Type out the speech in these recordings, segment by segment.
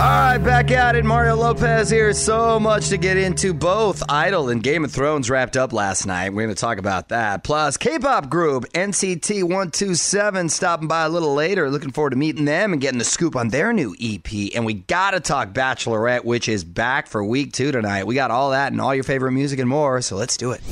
All right, back at it. Mario Lopez here. So much to get into. Both Idol and Game of Thrones wrapped up last night. We're going to talk about that. Plus, K pop group NCT 127 stopping by a little later. Looking forward to meeting them and getting the scoop on their new EP. And we got to talk Bachelorette, which is back for week two tonight. We got all that and all your favorite music and more. So let's do it.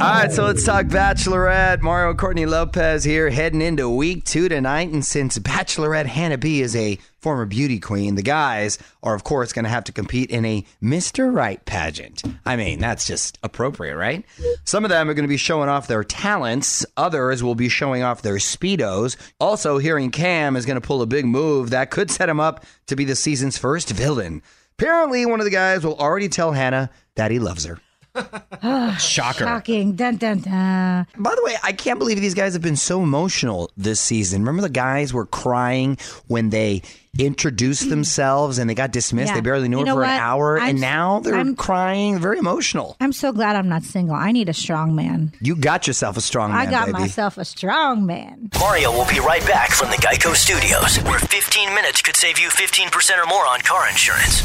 All right, so let's talk Bachelorette. Mario Courtney Lopez here, heading into week two tonight. And since Bachelorette Hannah B is a former beauty queen, the guys are, of course, going to have to compete in a Mr. Right pageant. I mean, that's just appropriate, right? Some of them are going to be showing off their talents, others will be showing off their Speedos. Also, hearing Cam is going to pull a big move that could set him up to be the season's first villain. Apparently, one of the guys will already tell Hannah that he loves her. Shocker. Shocking. Dun, dun, dun. By the way, I can't believe these guys have been so emotional this season. Remember the guys were crying when they introduced mm. themselves and they got dismissed. Yeah. They barely knew You her know for an hour, I'm and now they're I'm- crying, very emotional. I'm so glad I'm not single. I need a strong man. You got yourself a strong man, I got baby. myself a strong man. Mario will be right back from the Geico Studios, where 15 minutes could save you 15% or more on car insurance.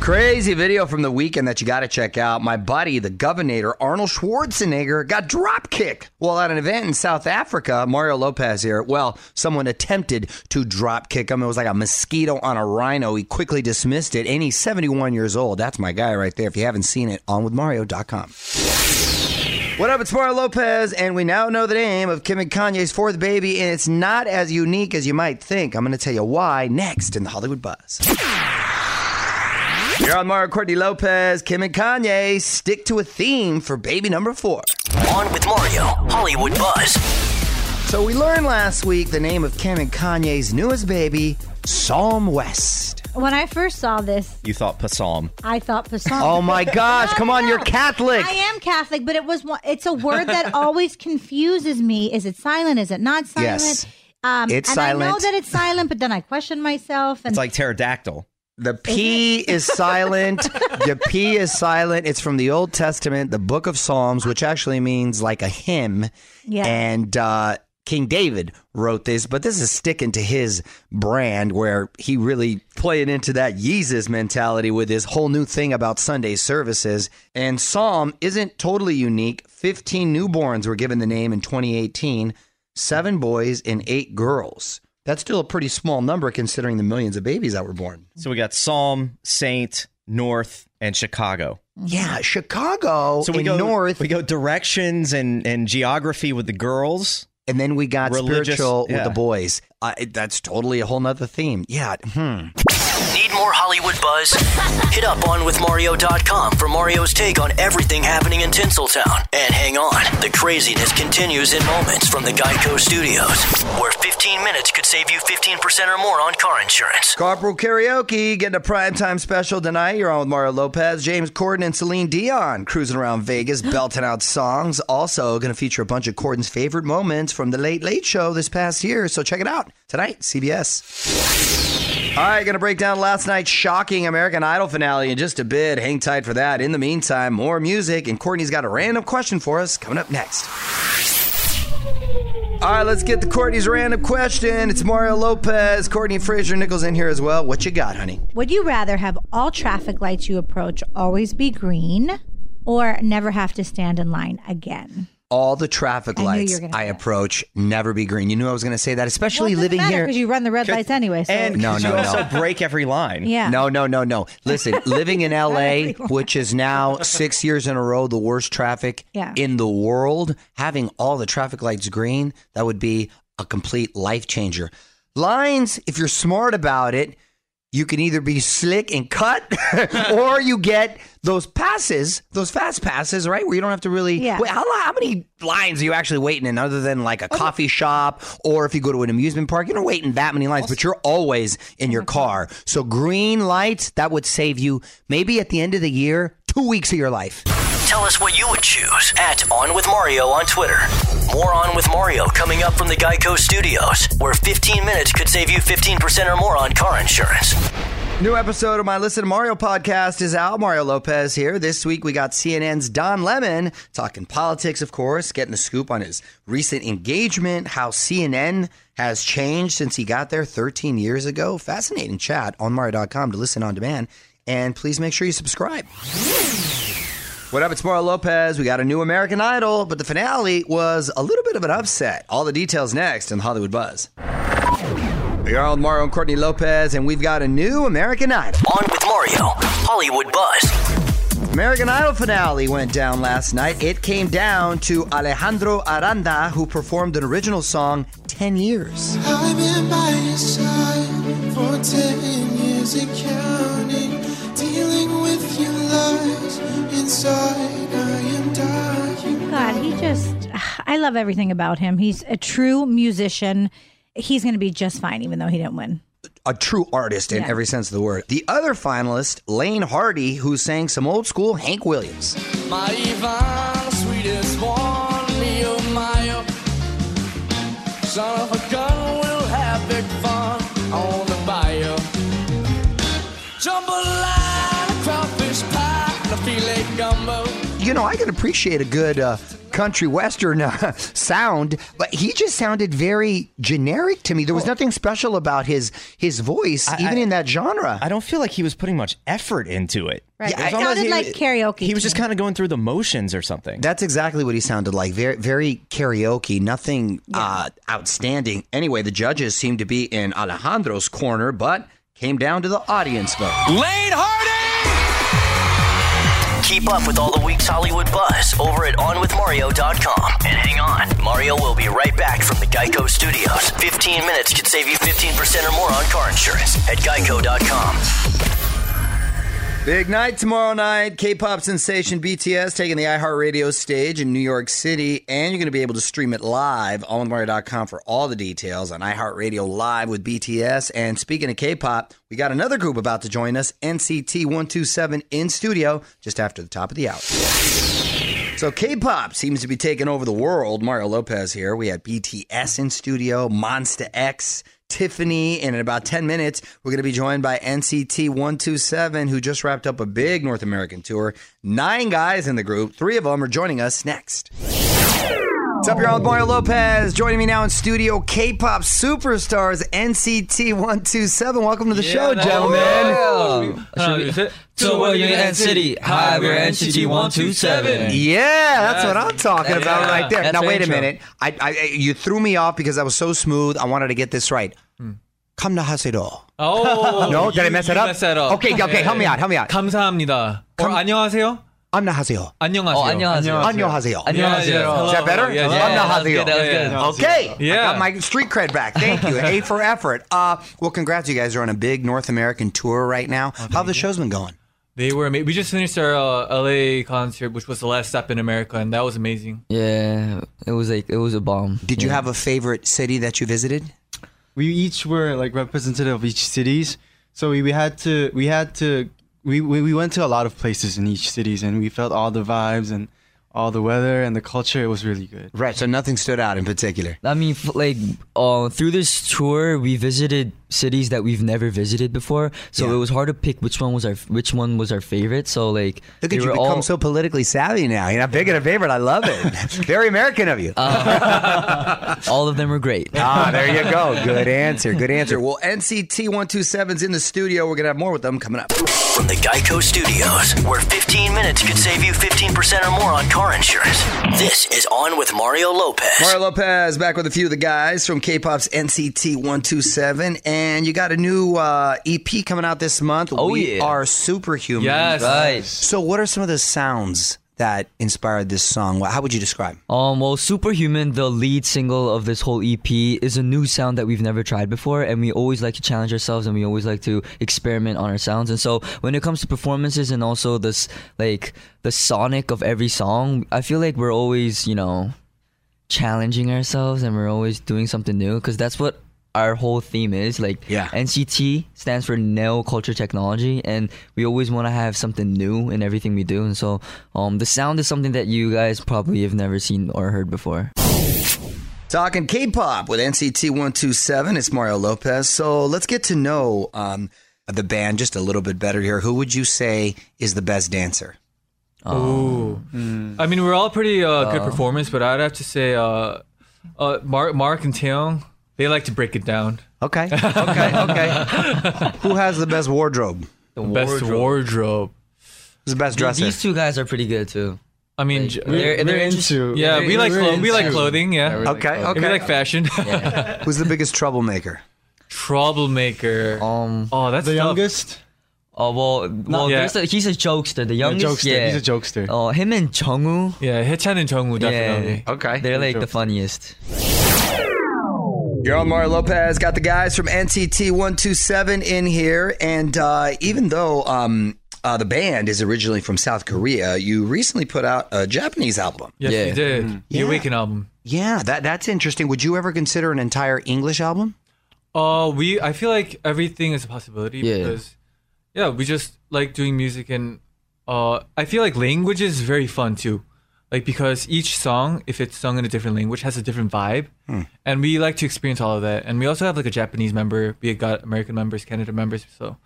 Crazy video from the weekend that you got to check out. My buddy, the governor, Arnold Schwarzenegger, got drop kicked while at an event in South Africa. Mario Lopez here. Well, someone attempted to drop kick him. It was like a mosquito on a rhino. He quickly dismissed it, and he's 71 years old. That's my guy right there. If you haven't seen it, onwithmario.com. What up? It's Mario Lopez, and we now know the name of Kim and Kanye's fourth baby, and it's not as unique as you might think. I'm going to tell you why next in the Hollywood Buzz. You're on Mario Courtney Lopez, Kim and Kanye. Stick to a theme for baby number four. On with Mario, Hollywood Buzz. So we learned last week the name of Kim and Kanye's newest baby, Psalm West. When I first saw this, You thought Psalm. I thought Psalm. Oh my gosh, come on, you're Catholic. I am Catholic, but it was one- it's a word that always confuses me. Is it silent? Is it not silent? Yes. Um, It's and I know silent. that it's silent, but then I question myself. And It's like pterodactyl. The P is silent. the P is silent. It's from the Old Testament, the book of Psalms, which actually means like a hymn. Yeah. And uh, King David wrote this, but this is sticking to his brand where he really playing into that Yeezus mentality with his whole new thing about Sunday services. And Psalm isn't totally unique. 15 newborns were given the name in 2018, seven boys and eight girls. That's still a pretty small number considering the millions of babies that were born. So we got Psalm, Saint, North, and Chicago. Yeah, Chicago So we go North, We go directions and and geography with the girls. and then we got religious- spiritual yeah. with the boys. Uh, that's totally a whole nother theme. Yeah. Hmm. Need more Hollywood buzz? Hit up onwithmario.com for Mario's take on everything happening in Tinseltown. And hang on, the craziness continues in moments from the Geico Studios, where 15 minutes could save you 15% or more on car insurance. Carpool Karaoke getting a primetime special tonight. You're on with Mario Lopez, James Corden, and Celine Dion cruising around Vegas, belting out songs. Also, going to feature a bunch of Corden's favorite moments from the Late Late Show this past year. So check it out tonight, CBS. All right, going to break down last night's shocking American Idol finale in just a bit. Hang tight for that. In the meantime, more music, and Courtney's got a random question for us coming up next. All right, let's get to Courtney's random question. It's Mario Lopez, Courtney Fraser Nichols in here as well. What you got, honey? Would you rather have all traffic lights you approach always be green or never have to stand in line again? All the traffic I lights were I approach never be green. You knew I was going to say that, especially living here. because you run the red lights anyway. So And No, no, no, you no. also break every line. yeah, No, no, no, no. Listen, living in LA, which is now six years in a row the worst traffic Yeah. in the world, having all the traffic lights green, that would be a complete life changer. Lines, if you're smart about it, you can either be slick and cut or you get those passes, those fast passes, right? Where you don't have to really. Yeah. Wait, how, how many lines are you actually waiting in other than like a coffee shop or if you go to an amusement park? You're not waiting that many lines, but you're always in your car. So green lights, that would save you maybe at the end of the year, two weeks of your life. Tell us what you would choose at On With Mario on Twitter. More On With Mario coming up from the Geico Studios, where 15 minutes could save you 15% or more on car insurance. New episode of my Listen to Mario podcast is out. Mario Lopez here. This week we got CNN's Don Lemon talking politics, of course, getting the scoop on his recent engagement, how CNN has changed since he got there 13 years ago. Fascinating chat on Mario.com to listen on demand. And please make sure you subscribe. What up? It's Mario Lopez. We got a new American Idol, but the finale was a little bit of an upset. All the details next in Hollywood Buzz. You're on Mario and Courtney Lopez, and we've got a new American Idol. On With Mario, Hollywood Buzz. American Idol finale went down last night. It came down to Alejandro Aranda, who performed an original song 10 years. I've been by your side for ten years and counting, dealing with your lies. God, he just, I love everything about him. He's a true musician. He's going to be just fine, even though he didn't win. A true artist in Yeah. every sense of the word. The other finalist, Laine Hardy, who sang some old school Hank Williams. My Yvonne, sweetest one, Leo You know, I can appreciate a good uh, country western uh, sound, but he just sounded very generic to me. There was nothing special about his his voice, I- even I- in that genre. I don't feel like he was putting much effort into it. Right. It It sounded almost- like karaoke He was just kind of going through the motions or something. That's exactly what he sounded like. Very, very karaoke. Nothing uh, outstanding. Anyway, the judges seemed to be in Alejandro's corner, but came down to the audience vote. Laine Hardy! Keep up with all the week's Hollywood buzz over at OnWithMario.com. And hang on, Mario will be right back from the Geico Studios. 15 minutes could save you 15% or more on car insurance at Geico.com. Big night tomorrow night. K-pop sensation BTS taking the iHeartRadio stage in New York City, and you're going to be able to stream it live on Mario.com for all the details on iHeartRadio Live with BTS. And speaking of K-pop, we got another group about to join us, NCT 127 in studio just after the top of the hour. So K-pop seems to be taking over the world. Mario Lopez here. We had BTS in studio, Monsta X, Tiffany, and in about 10 minutes, we're going to be joined by NCT 127, who just wrapped up a big North American tour. Nine guys in the group. Three of them are joining us next. What's up, y'all? With Mario Lopez. Joining me now in studio, K-pop superstars NCT 127. Welcome to the show, gentlemen. 하나 둘셋 저번에 NCT Hi we're NCT 127 Yeah, that's what I'm talking Yeah. about right there. That's now, our wait a intro. minute. I, I, I- you threw me off because I was so smooth. I wanted to get this right. Come to Hasedo. Oh No, did I you- mess it you up? messed that up. Okay, okay, help me out, help me out. 감사합니다 or 안녕하세요 안녕하세요. 안녕하세요. Oh, 안녕하세요. 안녕하세요. 안녕하세요. Is that better? Yeah, yeah, 안녕하세요. that was good, that was good. Okay. I Yeah. got my street cred back. Thank you. A for effort. Uh, well, congrats. You guys are on a big North American tour right now. How have the shows been going? They were. ama- We just finished our uh, LA concert, which was the last stop in America, and that was amazing. Yeah, it was like it was a bomb. Did you Yeah. have a favorite city that you visited? we each were like representative of each cities so we, we had to we had to we, we we went to a lot of places in each cities and we felt all the vibes and all the weather and the culture it was really good Right. So nothing stood out in particular. I mean, like, uh, through this tour, we visited cities that we've never visited before, so Yeah. it was hard to pick which one was our which one was our favorite. So like, Look at you become all- so politically savvy now. You're not picking a favorite. I love it. Very American of you. all of them were great. ah, there you go. Good answer. Good answer. Well, NCT 127's in the studio. We're going to have more with them coming up. From the Geico Studios, where 15 minutes could save you 15% or more on car insurance. This is On with Mario Lopez. Mario Lopez back with a few of the guys from K-pop's NCT 127, and you got a new uh, EP coming out this month. Oh, we yeah. are superhuman. Yes. Right. So, what are some of the sounds that inspired this song? How would you describe? Um, well, Superhuman, the lead single of this whole EP, is a new sound that we've never tried before, and we always like to challenge ourselves, and we always like to experiment on our sounds. And so, when it comes to performances and also this, like the sonic of every song, I feel like we're always, you know, challenging ourselves, and we're always doing something new, because that's what our whole theme is. Like, Yeah. NCT stands for Neo Culture Technology, and we always want to have something new in everything we do. And so, um, the sound is something that you guys probably have never seen or heard before. Talking K-pop with NCT 127. It's Mario Lopez. So, let's get to know um, the band just a little bit better here. Who would you say is the best dancer? Ooh. I mean, we're all pretty uh, good performance, but I'd have to say, uh, uh, Mark, Mark and Taeyong, they like to break it down. Okay. Okay. Okay. Who has the best wardrobe? The best wardrobe. Who's the best dresser? These two guys are pretty good too. I mean, Like, j- they're, we're they're into yeah, we like we're clo- we like clothing. Yeah, Yeah, we like Okay, clothing. okay. we like fashion. Who's the biggest troublemaker? Troublemaker. Um. oh, that's the tough. youngest Oh well. Well, Yeah. a, he's a jokester. The Yeah, youngest. jokester. Yeah. He's a jokester. Oh, him and Jungwoo. Yeah, Haechan and Jungwoo definitely. Yeah. Okay. They're like the jokester. funniest. You're on Mario Lopez. Got the guys from NCT 127 in here. And uh, even though um, uh, the band is originally from South Korea, you recently put out a Japanese album. Yes, Yeah. we did. The Yeah. Awaken album. Yeah, that that's interesting. Would you ever consider an entire English album? Uh, we I feel like everything is a possibility Yeah. because yeah, we just like doing music and uh, I feel like language is very fun too. Like because each song, if it's sung in a different language, has a different vibe, and we like to experience all of that. And we also have like a Japanese member, we got American members, Canada members, so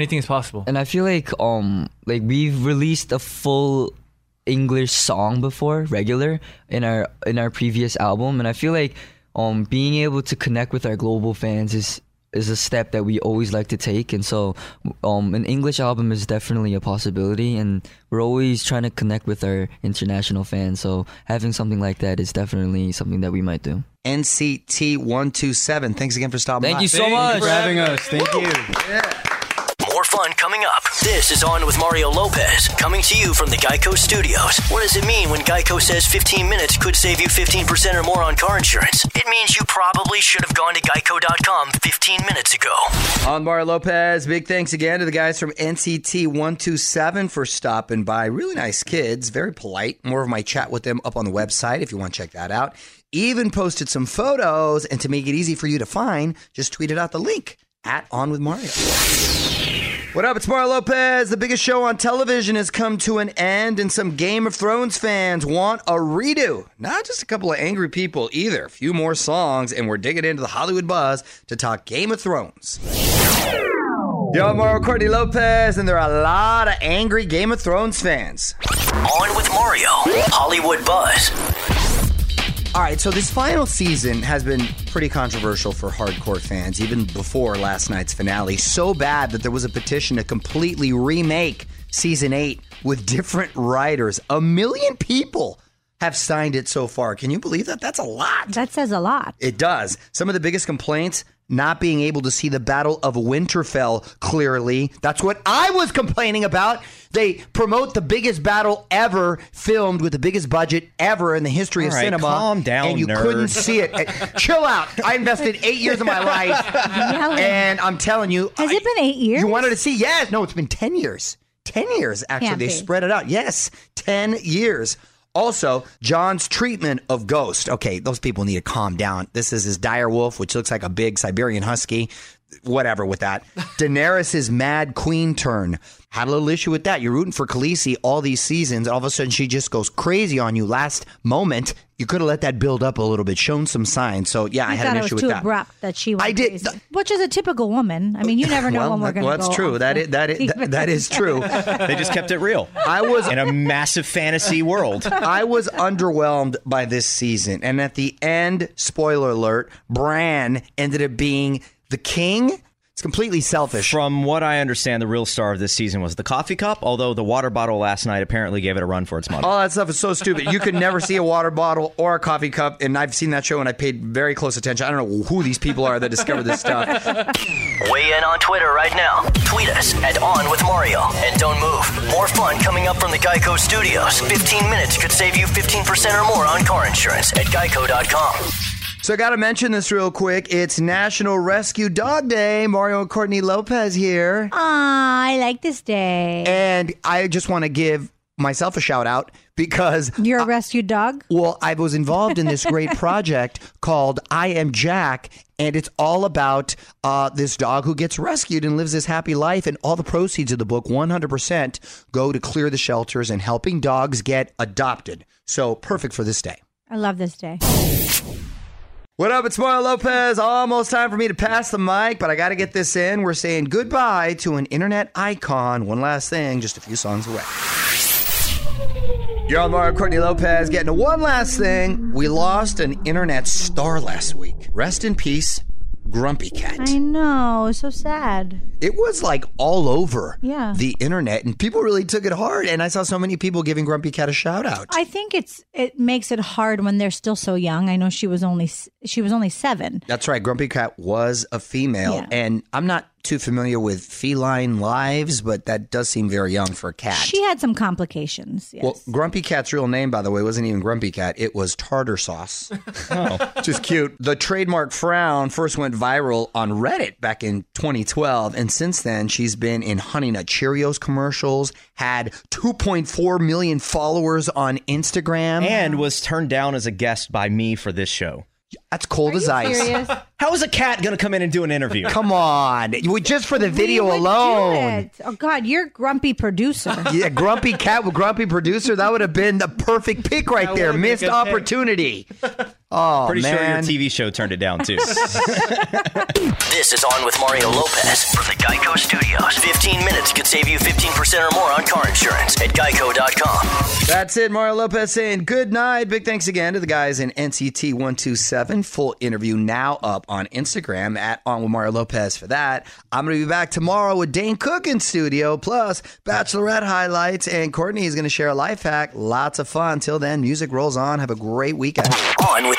anything is possible. And I feel like um like we've released a full English song before, regular, in our in our previous album, and I feel like um being able to connect with our global fans is is a step that we always like to take, and so um an English album is definitely a possibility, and we're always trying to connect with our international fans. So having something like that is definitely something that we might do. NCT 127. Thanks again for stopping by. Thank by. you so Thank you much. for having us thank you More fun coming up. This is On with Mario Lopez, coming to you from the Geico Studios. What does it mean when Geico says 15 minutes could save you 15% or more on car insurance? It means you probably should have gone to geico.com 15 minutes ago. On Mario Lopez, big thanks again to the guys from NCT 127 for stopping by. Really nice kids, very polite. More of my chat with them up on the website if you want to check that out. Even posted some photos, and to make it easy for you to find, just tweeted out the link at On with Mario. What up? It's Mario Lopez. The biggest show on television has come to an end, and some Game of Thrones fans want a redo. Not just a couple of angry people either. A few more songs, and we're digging into the Hollywood buzz to talk Game of Thrones. Yo, I'm Mario Courtney Lopez, and there are a lot of angry Game of Thrones fans. On with Mario, Hollywood Buzz. All right, so this final season has been pretty controversial for hardcore fans, even before last night's finale. So bad that there was a petition to completely remake season eight with different writers. A million people have signed it so far. Can you believe that? That's a lot. That says a lot. It does. Some of the biggest complaints not being able to see the Battle of Winterfell clearly. That's what I was complaining about. They promote the biggest battle ever filmed with the biggest budget ever in the history All of right, cinema. calm down, And you nerd. couldn't see it. Chill out. I invested eight years of my life, Yelling. and I'm telling you, Has it been eight years? you wanted to see? Yes. No, it's been 10 years. 10 years, actually. Can't they be. spread it out. Yes, 10 years. Also, Jon's treatment of Ghost. Okay, those people need to calm down. This is his dire wolf, which looks like a big Siberian husky. Whatever with that. Daenerys' mad queen turn. Had a little issue with that. You're rooting for Khaleesi all these seasons. All of a sudden, she just goes crazy on you last moment. You could have let that build up a little bit, shown some signs. So, yeah, I, I, had an it was issue too with that. abrupt that she went I did- crazy. which is a typical woman. I mean, you never know well, when we're going to well, that's true. That is, that, is, that, that is true. They just kept it real. I was in a massive fantasy world. I was underwhelmed by this season. And at the end, spoiler alert, Bran ended up being the king. It's completely selfish. From what I understand, the real star of this season was the coffee cup, although the water bottle last night apparently gave it a run for its money. All that stuff is so stupid. You could never see a water bottle or a coffee cup. And I've seen that show and I paid very close attention. I don't know who these people are that discovered this stuff. Weigh in on Twitter right now. Tweet us at On With Mario. And don't move. More fun coming up from the Geico Studios. 15 minutes could save you 15% or more on car insurance at geico.com. So I got to mention this real quick. It's National Rescue Dog Day. Mario and Courtney Lopez here. Ah, I like this day. And I just want to give myself a shout out because You're a rescued dog? Well, I was involved in this great project called I Am Jack, and it's all about uh, this dog who gets rescued and lives this happy life. And all the proceeds of the book, 100%, go to clear the shelters and helping dogs get adopted. So perfect for this day. I love this day. What up? It's Mario Lopez. Almost time for me to pass the mic, but I got to get this in. We're saying goodbye to an internet icon. One last thing, just a few songs away. You're on Mario Courtney Lopez getting to one last thing. We lost an internet star last week. Rest in peace, Grumpy Cat. I know. So sad. It was like all over Yeah. the internet, and people really took it hard. And I saw so many people giving Grumpy Cat a shout out. I think it's it makes it hard when they're still so young. I know she was only s- she was only seven. That's right. Grumpy Cat was a female, Yeah. and I'm not too familiar with feline lives, but that does seem very young for a cat. She had some complications. Yes. Well, Grumpy Cat's real name, by the way, wasn't even Grumpy Cat. It was Tardar Sauce. oh, just cute. The trademark frown first went viral on Reddit back in 2012, and since then she's been in Honey Nut Cheerios commercials, had 2.4 million followers on Instagram, and was turned down as a guest by me for this show. That's cold as ice. serious? How is a cat going to come in and do an interview? Come on, You just for the video We would do alone. it. Oh God, you're grumpy producer. Yeah, grumpy cat with grumpy producer. That would have been the perfect pick right there. would've been a Missed good pick. opportunity. Oh Pretty sure your. TV show turned it down too. This is On with Mario Lopez from the Geico Studios. 15 minutes could save you 15% or more on car insurance at geico.com. That's it. Mario Lopez saying good night. Big thanks again to the guys in NCT 127. Full interview now up on Instagram at On with Mario Lopez for that. I'm going to be back tomorrow with Dane Cook in studio, plus Bachelorette highlights, and Courtney is going to share a life hack. Lots of fun. Till then, music rolls on. Have a great weekend. On with